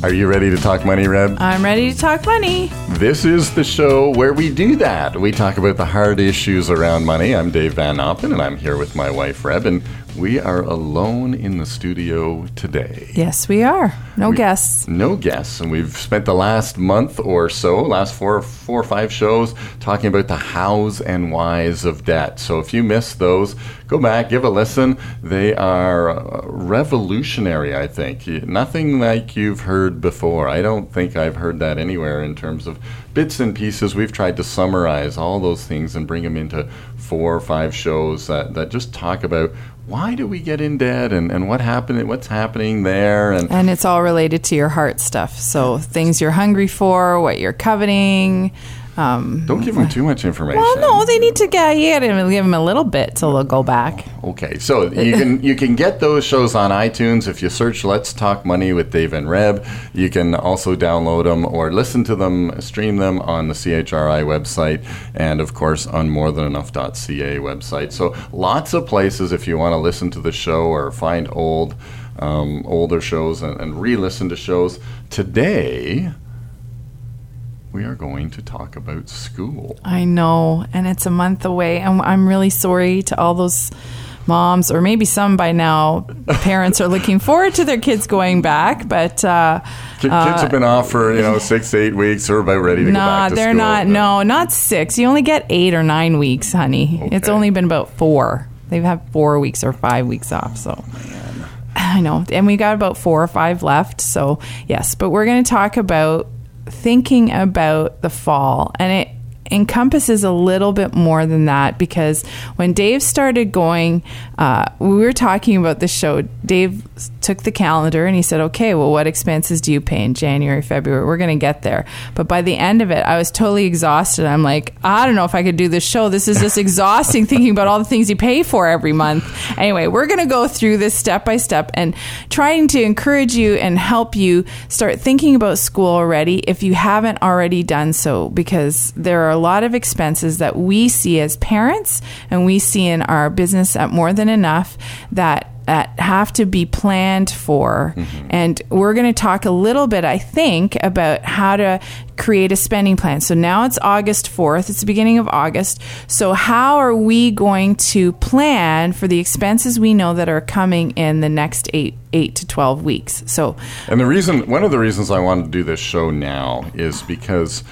Are you ready to talk money, Reb? I'm ready to talk money. This is the show where we do that. We talk about the hard issues around money. I'm Dave Van Noppen, and I'm here with my wife, Reb, and we are alone in the studio today. Yes, we are. No We- guests. No guests, and we've spent the last month or so, last four, four or five shows, talking about the hows and whys of debt. So if you missed those, go back, give a listen. They are uh, revolutionary, I think. Nothing like you've heard before. I don't think I've heard that anywhere in terms of bits and pieces. We've tried to summarize all those things and bring them into four or five shows that, that just talk about why do we get in debt and, and what happened, what's happening there, and And it's all related to your heart stuff. So things you're hungry for, what you're coveting. Um, Don't give them too much information. well, no, they need to get you got to give them a little bit till they'll go back. Okay, so you can you can get those shows on iTunes if you search "Let's Talk Money" with Dave and Reb. You can also download them or listen to them, stream them on the CHRI website, and of course on morethanenough.ca website. So lots of places if you want to listen to the show or find old um, older shows and, and re-listen to shows. Today, we are going to talk about school. I know, and it's a month away, and I'm really sorry to all those moms, or maybe some by now. Parents are looking forward to their kids going back, but uh, Ki- Kids have been off for you know six, eight weeks. They're about ready to go back to they're school. not. No, not six. You only get eight or nine weeks, honey. Okay. It's only been about four. They've had four weeks or five weeks off. So. I know. And we got about four or five left. So, yes, but we're going to talk about thinking about the fall. And it encompasses a little bit more than that because when Dave started going, uh, we were talking about the show. Dave took the calendar and he said, okay, well, what expenses do you pay in January, February? We're going to get there. But by the end of it, I was totally exhausted. I'm like, I don't know if I could do this show. This is just exhausting thinking about all the things you pay for every month. Anyway, we're going to go through this step by step and trying to encourage you and help you start thinking about school already if you haven't already done so, because there are lot of expenses that we see as parents and we see in our business at More Than Enough that that have to be planned for. Mm-hmm. And we're going to talk a little bit, I think, about how to create a spending plan. So now it's August 4th, it's the beginning of August. So, how are we going to plan for the expenses we know that are coming in the next eight? Eight to twelve weeks. So, And the reason, one of the reasons I wanted to do this show now is because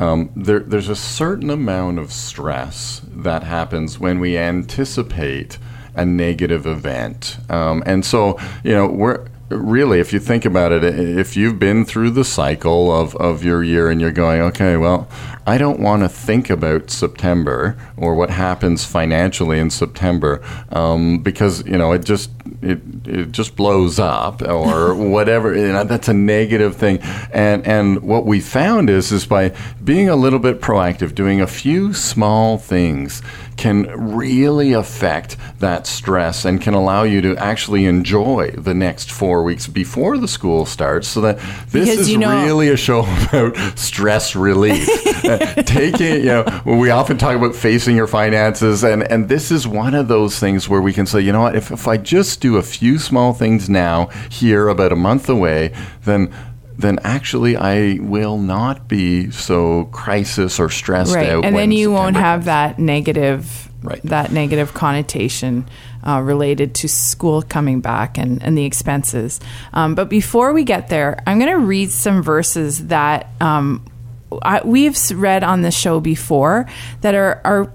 um, there, there's a certain amount of stress that happens when we anticipate a negative event. Um, and so, you know, we're really, if you think about it, if you've been through the cycle of, of your year and you're going, okay, well, I don't want to think about September or what happens financially in September um, because, you know, it just, it, it just blows up or whatever. You know, that's a negative thing. And and what we found is is by being a little bit proactive, doing a few small things can really affect that stress and can allow you to actually enjoy the next four weeks before the school starts so that this Because, is you know- really a show about stress relief. Taking, you know, we often talk about facing your finances, and, and this is one of those things where we can say, you know what, if, if I just do a few small things now, here, about a month away, then then actually I will not be so crisis or stressed right, out. and then you won't September have that negative, Right. that negative connotation uh, related to school coming back and, and the expenses. Um, but before we get there, I'm going to read some verses that um, I, we've read on the show before that are are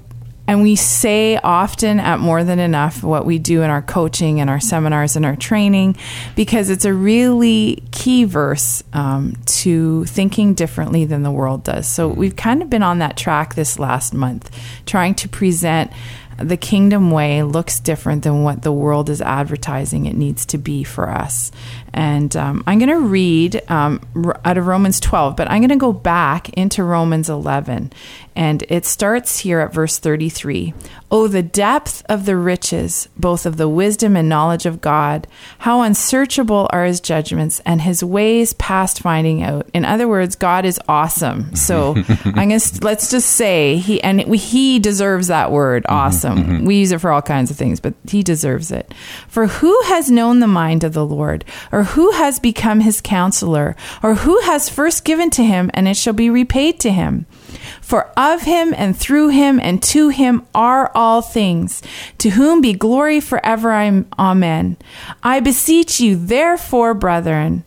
and we say often at more than enough what we do in our coaching and our seminars and our training because it's a really key verse um, to thinking differently than the world does. So we've kind of been on that track this last month trying to present the kingdom way looks different than what the world is advertising it needs to be for us And um, I'm going to read um, out of Romans 12, but I'm going to go back into Romans 11. And it starts here at verse 33. Oh, the depth of the riches, both of the wisdom and knowledge of God. How unsearchable are his judgments and his ways past finding out. In other words, God is awesome. So I'm going to, let's just say he, and he deserves that word, awesome. We use it for all kinds of things, but he deserves it. For who has known the mind of the Lord, or who has become his counselor, or who has first given to him, and it shall be repaid to him? For of him and through him and to him are all things, to whom be glory forever. Amen. I beseech you, therefore, brethren,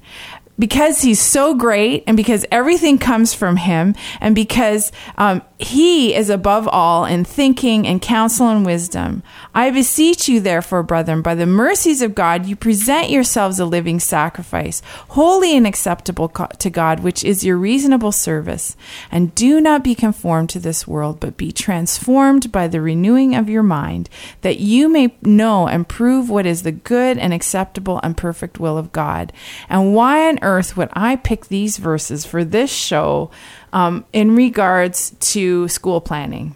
because he's so great and because everything comes from him and because um, he is above all in thinking and counsel and wisdom. I beseech you, therefore, brethren, by the mercies of God, you present yourselves a living sacrifice, holy and acceptable to God, which is your reasonable service. And do not be conformed to this world, but be transformed by the renewing of your mind, that you may know and prove what is the good and acceptable and perfect will of God. And why on earth would I pick these verses for this show um, in regards to school planning?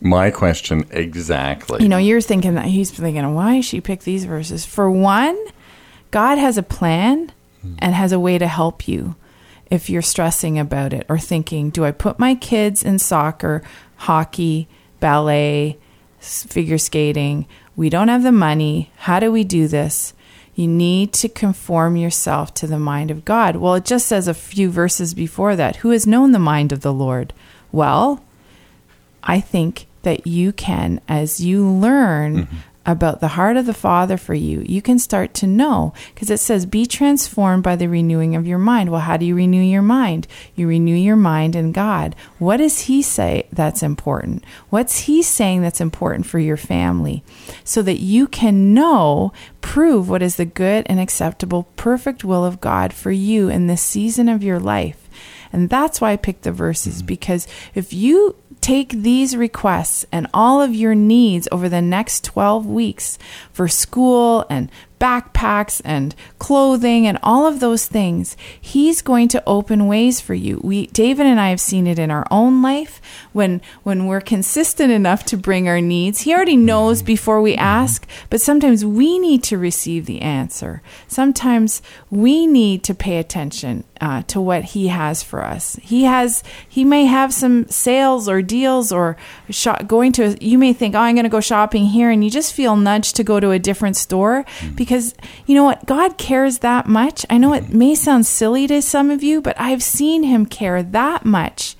My question exactly. You know, you're thinking that he's thinking, why she pick these verses? For one, God has a plan and has a way to help you if you're stressing about it or thinking, do I put my kids in soccer, hockey, ballet, figure skating? We don't have the money. How do we do this? You need to conform yourself to the mind of God. Well, it just says a few verses before that. Who has known the mind of the Lord? Well, I think that you can, as you learn mm-hmm. About the heart of the Father for you, you can start to know because it says, be transformed by the renewing of your mind. Well, how do you renew your mind? You renew your mind in God. What does He say that's important? What's He saying that's important for your family? So that you can know, prove what is the good and acceptable, perfect will of God for you in this season of your life. And that's why I picked the verses mm-hmm. because if you take these requests and all of your needs over the next 12 weeks for school and backpacks and clothing and all of those things he's going to open ways for you. We david and i have seen it in our own life when when we're consistent enough to bring our needs. He already knows before we ask but sometimes we need to receive the answer. Sometimes we need to pay attention uh, to what he has for us. He has he may have some sales or deals or shop, going to you may think oh i'm going to go shopping here and you just feel nudged to go to a different store because you know what god cares that much. I know it mm-hmm. may sound silly to some of you but i've seen him care that much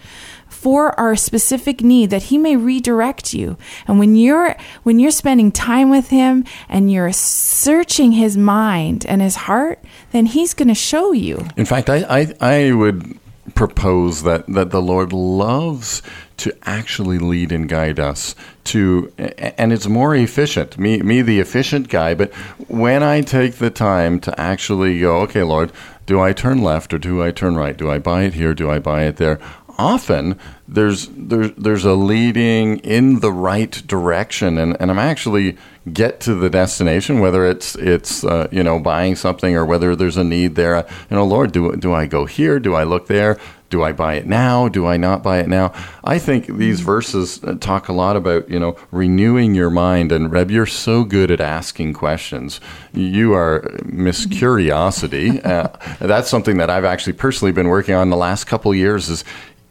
for our specific need that he may redirect you. And when you're when you're spending time with him and you're searching his mind and his heart then he's going to show you. In fact, I, I, I would propose that, that the Lord loves to actually lead and guide us to, and it's more efficient. Me, me, the efficient guy, but when I take the time to actually go, okay, Lord, do I turn left or do I turn right? Do I buy it here? Do I buy it there? Often there's there's there's a leading in the right direction, and, and I'm actually get to the destination, whether it's it's uh, you know buying something or whether there's a need there. You know, Lord, do do I go here? Do I look there? Do I buy it now? Do I not buy it now? I think these verses uh, talk a lot about you know renewing your mind. And Reb, you're so good at asking questions. You are Miss Curiosity. uh, that's something that I've actually personally been working on the last couple of years. Is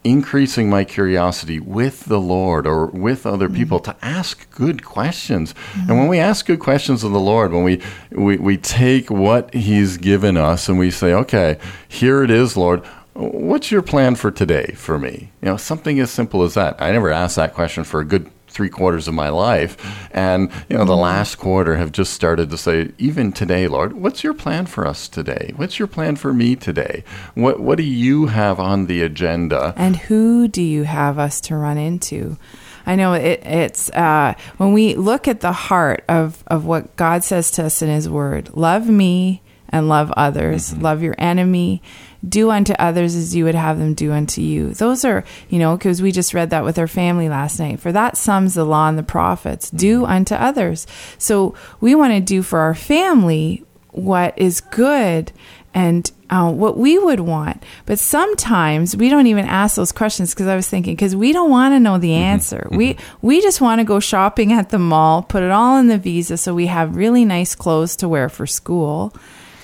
increasing my curiosity with the Lord or with other mm-hmm. people to ask good questions. And mm-hmm. when we ask good questions of the Lord, when we, we, we take what He's given us and we say, okay, here it is, Lord. What's your plan for today for me? You know, something as simple as that. I never asked that question for a good three quarters of my life. And, you know, the last quarter have just started to say, even today, Lord, what's your plan for us today? What's your plan for me today? What, what do you have on the agenda? and who do you have us to run into i know it, it's uh, when we look at the heart of, of what god says to us in his word love me and love others love your enemy do unto others as you would have them do unto you. Those are you know because we just read that with our family last night. For that sums the law and the prophets. Do mm. unto others. So we want to do for our family what is good and uh, what we would want. But sometimes we don't even ask those questions because I was thinking because we don't want to know the mm-hmm. answer. Mm-hmm. We we just want to go shopping at the mall, put it all in the visa, so we have really nice clothes to wear for school.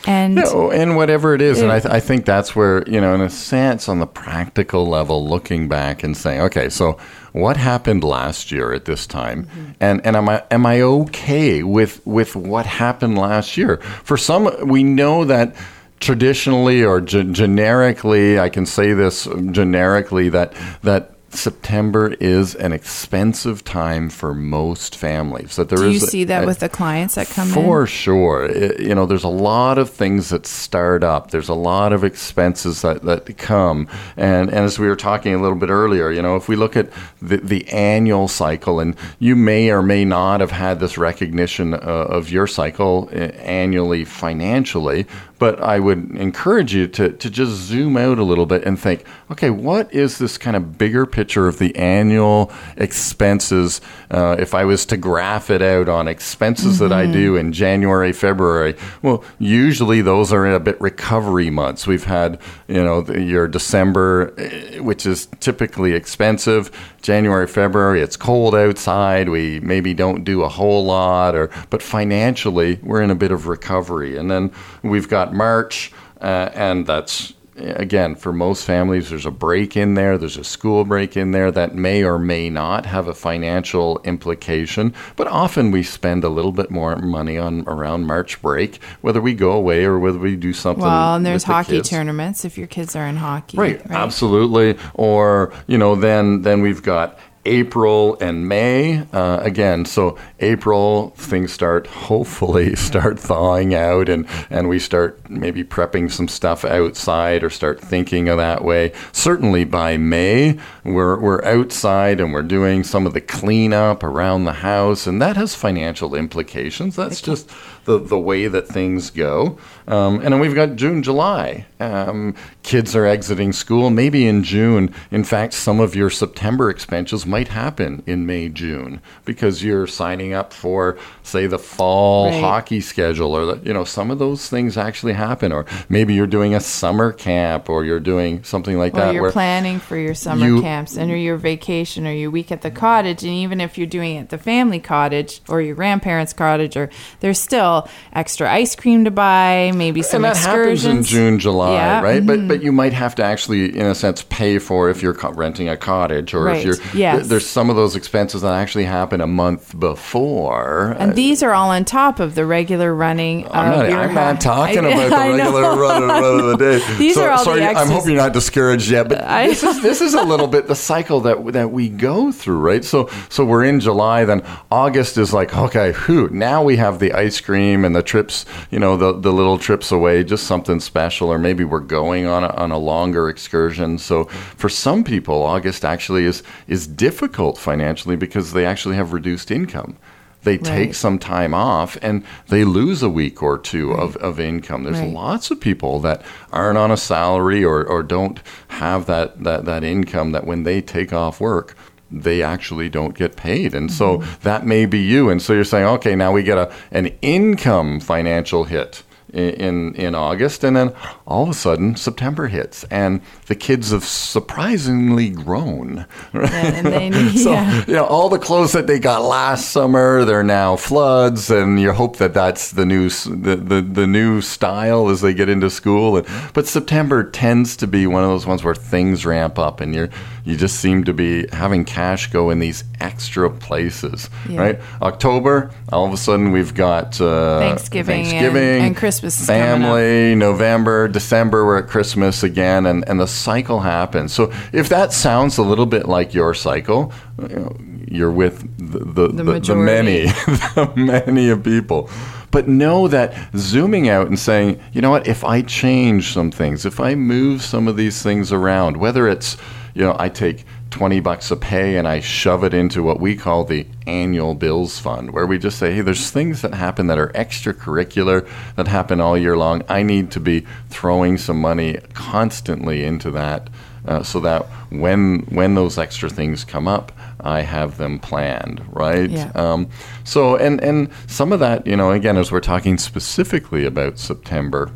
And No, and whatever it is, and I, th- I think that's where you know, in a sense, on the practical level, looking back and saying, okay, so what happened last year at this time, mm-hmm. and and am I am I okay with with what happened last year? For some, we know that traditionally or ge- generically, I can say this generically that that. September is an expensive time for most families. That there do you is a- see that a- with the clients that come in? for in? sure. It- you know, there's a lot of things that start up. There's a lot of expenses that, that come. And, and as we were talking a little bit earlier, you know, if we look at the, the annual cycle, and you may or may not have had this recognition uh, of your cycle uh, annually financially, but I would encourage you to, to just zoom out a little bit and think, okay, what is this kind of bigger picture of the annual expenses? Uh, if I was to graph it out on expenses that I do in January, February, well, usually those are in a bit recovery months. We've had, you know, the, your December, eh, which is typically expensive. January, February, it's cold outside. We maybe don't do a whole lot, or but financially, we're in a bit of recovery. And then we've got March, uh, and that's again for most families. There's a break in there. There's a school break in there that may or may not have a financial implication. But often we spend a little bit more money on around March break, whether we go away or whether we do something. Well, and there's the hockey kids. tournaments if your kids are in hockey. Right, absolutely. Or you know, then then we've got April and May uh, again. So April things start hopefully start thawing out, and and we start maybe prepping some stuff outside or start thinking of that way. Certainly by May we're we're outside and we're doing some of the cleanup around the house, and that has financial implications. That's just the, the way that things go. Um, and then we've got June, July. Um, kids are exiting school, maybe in June. In fact, some of your September expenses might happen in May, June, because you're signing up for, say, the fall Right. hockey schedule, or the, you know, some of those things actually happen. Or maybe you're doing a summer camp, or you're doing something like Or that. you're planning for your summer you- camps and or your vacation or your week at the cottage. And even if you're doing it at the family cottage or your grandparents' cottage, or there's still extra ice cream to buy, maybe some and that excursions. happens in June, July, Yeah, mm-hmm. right? But but you might have to actually, in a sense, pay for if you're renting a cottage or Right, if you're. yes. th- there's some of those expenses that actually happen a month before. And these are all on top of the regular running. I'm of not, your I'm not talking I- about the I regular run, run of the day. These so, are all the sorry, I'm hoping you're not discouraged yet, but I- this is this is a little bit the cycle that that we go through, right? So so we're in July, then August is like, okay, whew, now we have the ice cream and the trips, you know, the the little trips away, just something special, or maybe we're going on a, on a longer excursion. So for some people, August actually is is difficult financially because they actually have reduced income they take Right. some time off and they lose a week or two of, of income. There's Right. lots of people that aren't on a salary or, or don't have that, that, that income that when they take off work, they actually don't get paid. And so Mm-hmm. that may be you. And so you're saying, okay, now we get a, an income financial hit in in August, and then all of a sudden September hits, and the kids have surprisingly grown. And they need, So yeah. you know all the clothes that they got last summer, they're now floods, and you hope that that's the new the, the, the new style as they get into school. And, but September tends to be one of those ones where things ramp up, and you're you just seem to be having cash go in these extra places, Yeah. right? October, all of a sudden we've got uh, Thanksgiving Thanksgiving, and Christmas coming up. family, November, December, we're at Christmas again, and, and the cycle happens. So if that sounds a little bit like your cycle, you know, you're with the, the, the, the many, the many of people. But know that zooming out and saying, you know what, if I change some things, if I move some of these things around, whether it's, you know, I take 20 bucks a pay and I shove it into what we call the annual bills fund, where we just say, hey, there's things that happen that are extracurricular that happen all year long. I need to be throwing some money constantly into that uh, so that when when those extra things come up, I have them planned, right? Yeah. Um, so and and some of that, you know, again, as we're talking specifically about September,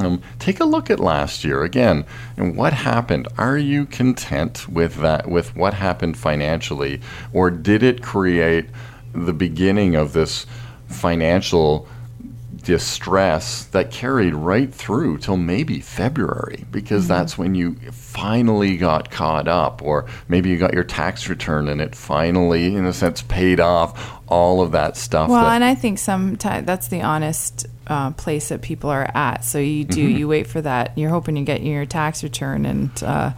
Um, take a look at last year again and what happened. Are you content with that, with what happened financially, or did it create the beginning of this financial distress that carried right through till maybe February because Mm-hmm. that's when you finally got caught up, or maybe you got your tax return and it finally, in a sense, paid off all of that stuff. Well, that, and I think sometimes that's the honest uh, place that people are at. So you do Mm-hmm. you wait for that. You're hoping you get your tax return and uh,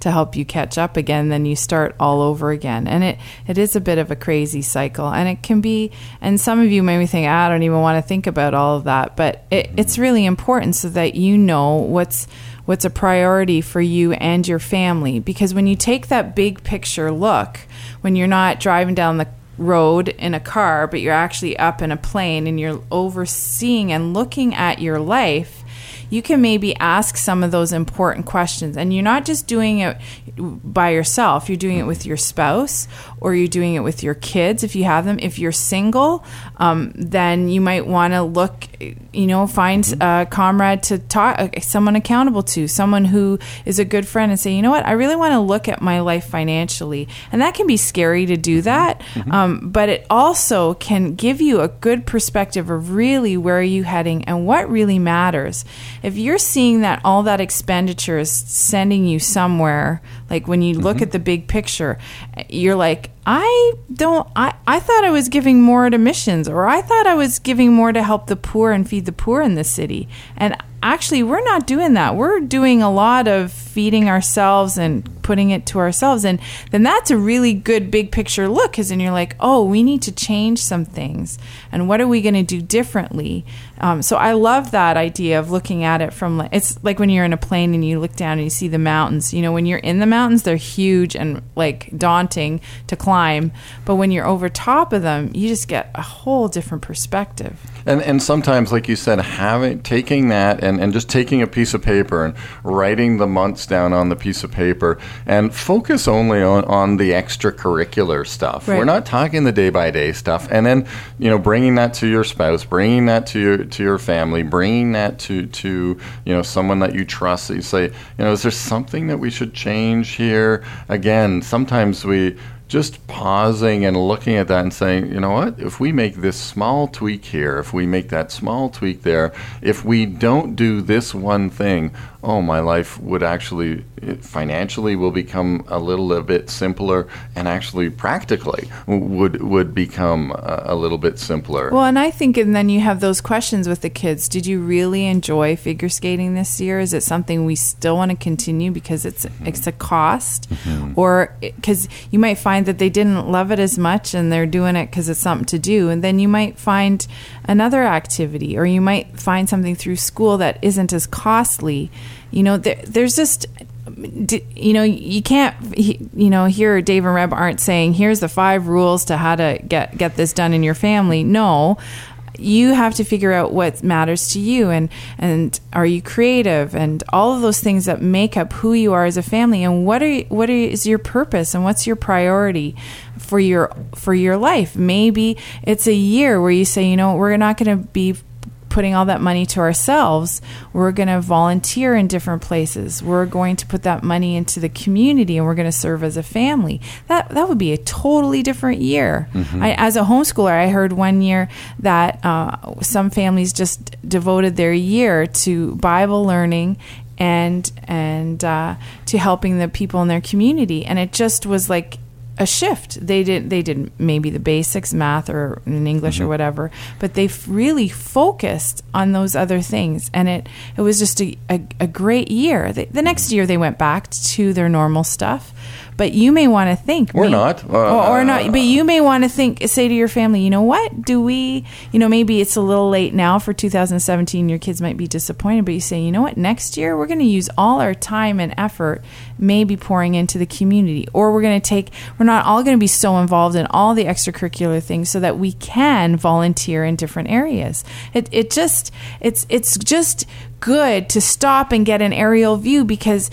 to help you catch up again. Then you start all over again, and it it is a bit of a crazy cycle, and it can be. And some of you maybe think "Ah, I don't even want to think about all of that, but it, it's really important so that you know what's what's a priority for you and your family because when you take that big picture look when you're not driving down the road in a car, but you're actually up in a plane and you're overseeing and looking at your life, you can maybe ask some of those important questions. And you're not just doing it by yourself, you're doing it with your spouse or you're doing it with your kids if you have them. If you're single, um, then you might want to look, you know, find a comrade to talk, uh, someone accountable to, someone who is a good friend and say, you know what, I really want to look at my life financially. And that can be scary to do that. Um, but it also can give you a good perspective of really where are you heading and what really matters. If you're seeing that all that expenditure is sending you somewhere, like when you look mm-hmm. at the big picture, you're like, I don't I, I thought I was giving more to missions or I thought I was giving more to help the poor and feed the poor in the city. And actually we're not doing that. We're doing a lot of feeding ourselves and putting it to ourselves and then that's a really good big picture look because then you're like oh we need to change some things and what are we going to do differently um, so i love that idea of looking at it from like it's like when you're in a plane and you look down and you see the mountains you know when you're in the mountains they're huge and like daunting to climb but when you're over top of them you just get a whole different perspective And and sometimes, like you said, having taking that and, and just taking a piece of paper and writing the months down on the piece of paper and focus only on, on the extracurricular stuff. Right. We're not talking the day by day stuff. And then you know, bringing that to your spouse, bringing that to your to your family, bringing that to to you know someone that you trust. That you say, you know, is there something that we should change here? Again, sometimes we just pausing and looking at that and saying, you know what, if we make this small tweak here, if we make that small tweak there, if we don't do this one thing, oh, my life would actually, financially will become a little bit simpler and actually practically would, would become a, a little bit simpler. Well, and I think, and then you have those questions with the kids. Did you really enjoy figure skating this year? Is it something we still want to continue because it's mm-hmm. it's a cost, mm-hmm. or because you might find that they didn't love it as much and they're doing it because it's something to do, and then you might find another activity, or you might find something through school that isn't as costly. You know, there, there's just you know you can't you know here Dave and Reb aren't saying here's the five rules to how to get get this done in your family. No you have to figure out what matters to you and and are you creative and all of those things that make up who you are as a family and what are what is your purpose and what's your priority for your for your life. Maybe it's a year where you say you know we're not going to be putting all that money to ourselves. We're going to volunteer in different places. We're going to put that money into the community and we're going to serve as a family. That that would be a totally different year. I, as a homeschooler, I heard one year that uh, some families just devoted their year to Bible learning and and uh, to helping the people in their community, and it just was like a shift. They did they did maybe the basics, math or in English or mm-hmm. whatever, but they f- really focused on those other things, and it it was just a, a, a great year. The next year they went back to their normal stuff, but you may want to think Or may- not. Uh, or, or not. But you may want to think, say to your family, you know what? Do we, you know, maybe it's a little late now for 2017. Your kids might be disappointed, but you say, you know what? Next year we're going to use all our time and effort, maybe pouring into the community, or we're going to take. We're not all going to be so involved in all the extracurricular things, so that we can volunteer in different areas. It it just it's it's just good to stop and get an aerial view because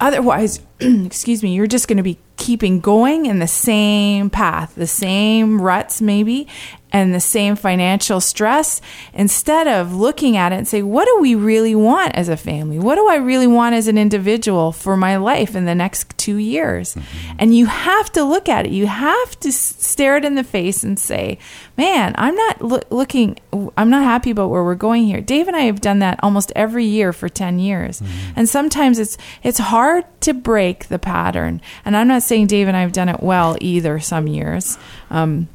otherwise excuse me you're just going to be keeping going in the same path the same ruts maybe and the same financial stress instead of looking at it and say what do we really want as a family? What do i really want as an individual for my life in the next two years? Mm-hmm. and you have to look at it. You have to stare it in the face and say man i'm not lo- looking i'm not happy about where we're going here. Dave and i have done that almost every year for 10 years. Mm-hmm. and sometimes it's it's hard to break the pattern. And i'm not saying dave and i have done it well either some years. Um,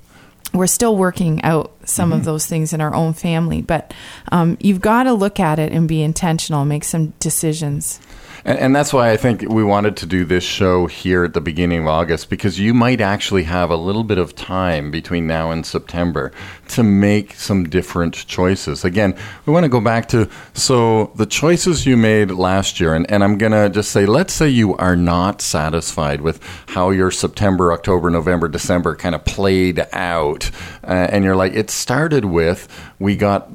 we're still working out some mm-hmm. of those things in our own family, but um, you've got to look at it and be intentional, make some decisions. And, and, that's why I think we wanted to do this show here at the beginning of August because you might actually have a little bit of time between now and September to make some different choices. Again, we want to go back to so the choices you made last year, and, and I'm going to just say, let's say you are not satisfied with how your September, October, November, December kind of played out, uh, and you're like, it started with we got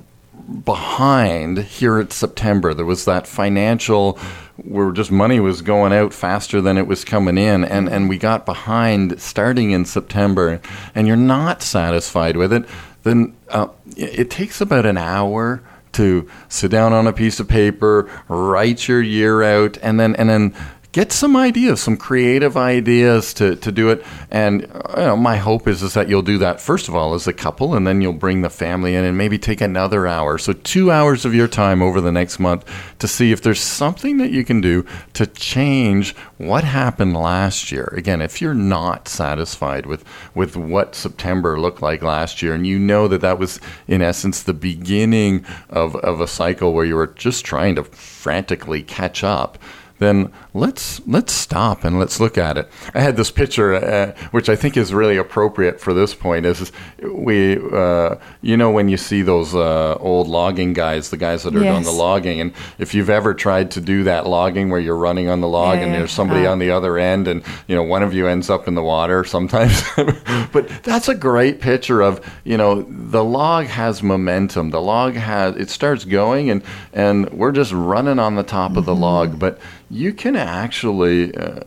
behind here at September. There was that financial where just money was going out faster than it was coming in and, and we got behind starting in September and you're not satisfied with it, then uh, it takes about an hour to sit down on a piece of paper, write your year out, and then and then get some ideas, some creative ideas to, to do it. And you know, my hope is, is that you'll do that first of all as a couple, and then you'll bring the family in and maybe take another hour. So, two hours of your time over the next month to see if there's something that you can do to change what happened last year. Again, if you're not satisfied with, with what September looked like last year, and you know that that was, in essence, the beginning of, of a cycle where you were just trying to frantically catch up then let's let's stop and let's look at it. I had this picture, uh, which I think is really appropriate for this point. Is we, uh, you know, when you see those uh, old logging guys, the guys that are yes. doing the logging, and if you've ever tried to do that logging where you're running on the log yeah, and there's somebody uh. on the other end, and you know, one of you ends up in the water sometimes. but that's a great picture of you know the log has momentum. The log has it starts going, and and we're just running on the top mm-hmm. of the mm-hmm. log, but you can actually, uh,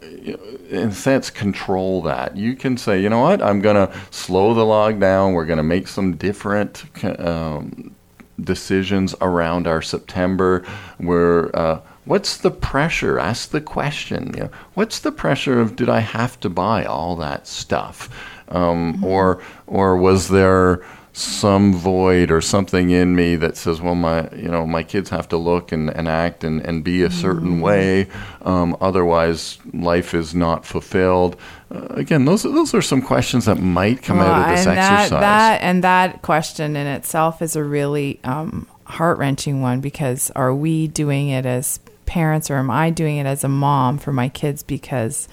in a sense, control that. You can say, you know what, I'm going to slow the log down. We're going to make some different um, decisions around our September. Where uh, what's the pressure? Ask the question. You know, what's the pressure of did I have to buy all that stuff, um, mm-hmm. or or was there some void or something in me that says, well, my you know my kids have to look and, and act and, and be a certain mm. way, um, otherwise life is not fulfilled. Uh, again, those those are some questions that might come well, out of this and exercise. That, that and that question in itself is a really um, heart wrenching one because are we doing it as parents or am I doing it as a mom for my kids because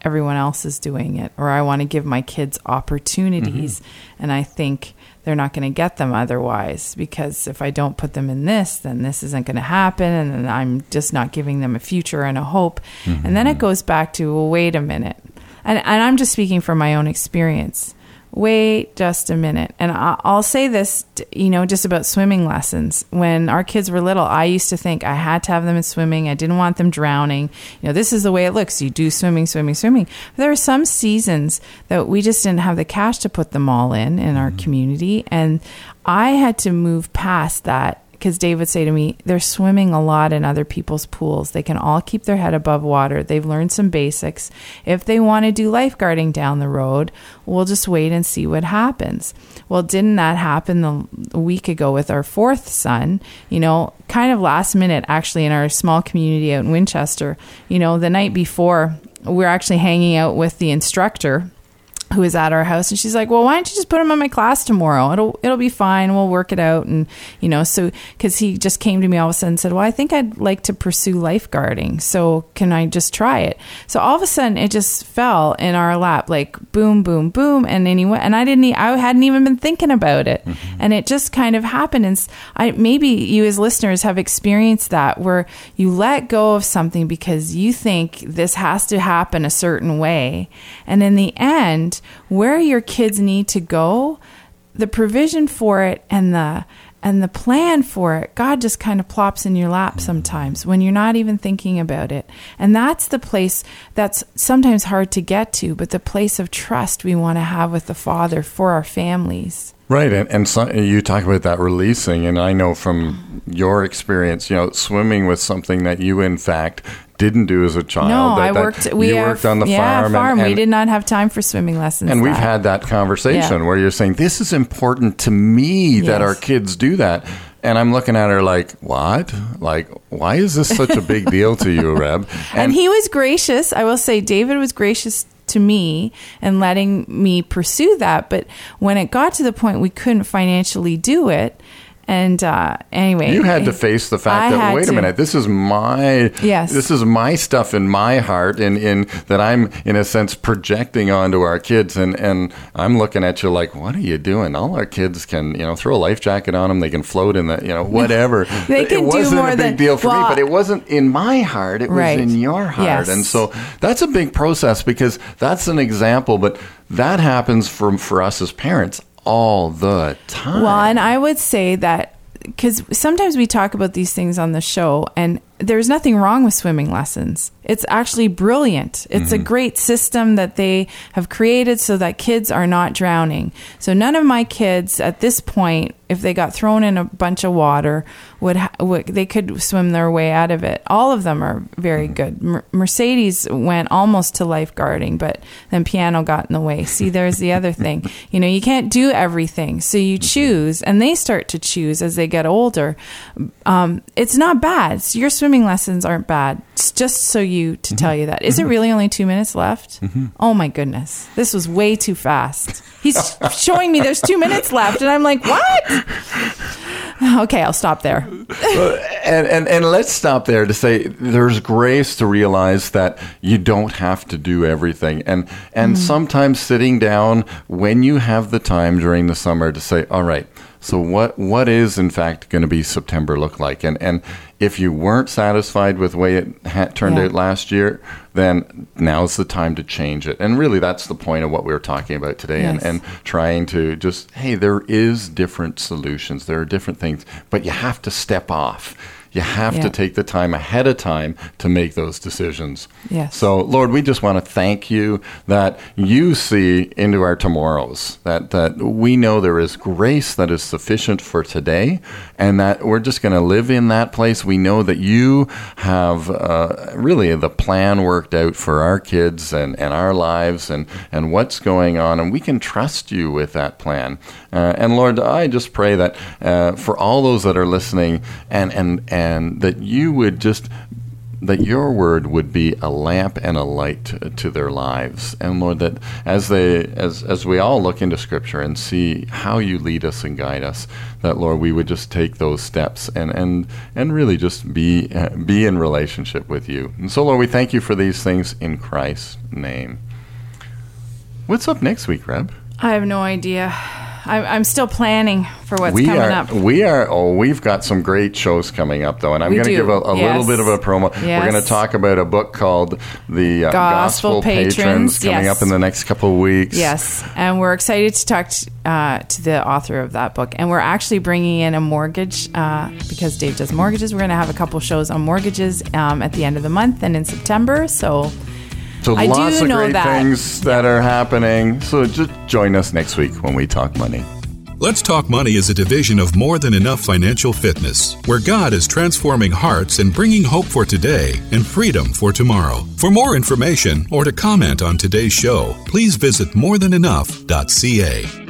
everyone else is doing it or I want to give my kids opportunities mm-hmm. and I think they're not going to get them otherwise because if I don't put them in this, then this isn't going to happen. And then I'm just not giving them a future and a hope. Mm-hmm. And then it goes back to, well, wait a minute. And, and I'm just speaking from my own experience wait just a minute. And I'll say this, you know, just about swimming lessons. When our kids were little, I used to think I had to have them in swimming. I didn't want them drowning. You know, this is the way it looks. You do swimming, swimming, swimming. But there are some seasons that we just didn't have the cash to put them all in in our mm-hmm. community. And I had to move past that because Dave would say to me, they're swimming a lot in other people's pools. They can all keep their head above water. They've learned some basics. If they want to do lifeguarding down the road, we'll just wait and see what happens. Well, didn't that happen the, a week ago with our fourth son? You know, kind of last minute, actually, in our small community out in Winchester. You know, the night before, we we're actually hanging out with the instructor who is at our house and she's like well why don't you just put him in my class tomorrow? It'll it'll be fine. We'll work it out. And you know so because he just came to me all of a sudden and said well i think i'd like to pursue lifeguarding so can i just try it? So all of a sudden it just fell in our lap like boom boom boom and anyway and i didn't i hadn't even been thinking about it. Mm-hmm. and it just kind of happened and i maybe you as listeners have experienced that where you let go of something because you think this has to happen a certain way and in the end where your kids need to go, the provision for it and the and the plan for it, God just kind of plops in your lap sometimes when you're not even thinking about it. And that's the place that's sometimes hard to get to, but the place of trust we want to have with the Father for our families. Right, and, and so, you talk about that releasing, and I know from your experience, you know, swimming with something that you, in fact, didn't do as a child. No, that, I that worked. We you have- worked on the yeah, farm, farm. And, we did not have time for swimming lessons. and we've that- had that conversation Yeah. where you're saying this is important to me that our kids do that, and I'm looking at her like, what? Like, why is this such a big deal to you, Reb? and he was gracious. I will say, David was gracious to me and letting me pursue that. But when it got to the point we couldn't financially do it, and uh, anyway, You had to face the fact I that wait a to. minute, this is my Yes. this is my stuff in my heart and in that I'm in a sense projecting onto our kids and and I'm looking at you like what are you doing? All our kids can, you know, throw a life jacket on them, they can float in the, you know, whatever. They it can do wasn't more a big than- deal for me, but it wasn't in my heart, it was in your heart. Yes. And so that's a big process because that's an example, but that happens for for us as parents all the time. Well, and I would say that because sometimes we talk about these things on the show, and there's nothing wrong with swimming lessons. It's actually brilliant. It's Mm-hmm. a great system that they have created so that kids are not drowning. So none of my kids at this point, if they got thrown in a bunch of water, would, ha- would they could swim their way out of it. All of them are very Mm-hmm. good. Mer- Mercedes went almost to lifeguarding, but then piano got in the way. See, there's the other thing. You know, you can't do everything, so you choose, and they start to choose as they get older. Um, it's not bad. So your swimming lessons aren't bad. It's just so you to mm-hmm. tell you that. Is it mm-hmm. really only two minutes left? Mm-hmm. Oh my goodness, this was way too fast. He's showing me there's two minutes left, and I'm like, what? Okay, I'll stop there. and, and and let's stop there to say there's grace to realize that you don't have to do everything and and sometimes sitting down when you have the time during the summer to say all right so what what is in fact going to be September look like and and if you weren't satisfied with the way it ha- turned Yeah. out last year then now's the time to change it and really that's the point of what we were talking about today Yes. and and trying to just hey there is different solutions there are different things but you have to step off you have Yeah. to take the time ahead of time to make those decisions Yes. so lord we just want to thank you that you see into our tomorrows that that we know there is grace that is sufficient for today and that we're just going to live in that place we know that you have uh, really the plan worked out for our kids and, and our lives and, and what's going on and we can trust you with that plan uh, and lord i just pray that uh, for all those that are listening and and and that you would just that your word would be a lamp and a light to, their lives. And lord that as they as as we all look into scripture and see how you lead us and guide us that lord we would just take those steps and and and really just be uh, be in relationship with you. And so lord we thank you for these things in christ's name. What's up next week reb? I have no idea. I'm, I'm still planning for what's we coming are up. we are oh we've got some great shows coming up though and i'm going to give a, a yes. little bit of a promo we're going to talk about a book called the uh, Gospel gospel, patrons, Patrons, coming yes. up in the next couple of weeks Yes, and we're excited to talk to, uh, to the author of that book, and we're actually bringing in a mortgage uh, because Dave does mortgages. We're going to have a couple shows on mortgages um, at the end of the month and in September. So so I do lots of know great that. things that are happening so just join us next week when we talk money Let's Talk Money is a division of More Than Enough Financial Fitness, where God is transforming hearts and bringing hope for today and freedom for tomorrow. For more information or to comment on today's show, please visit morethanenough.ca.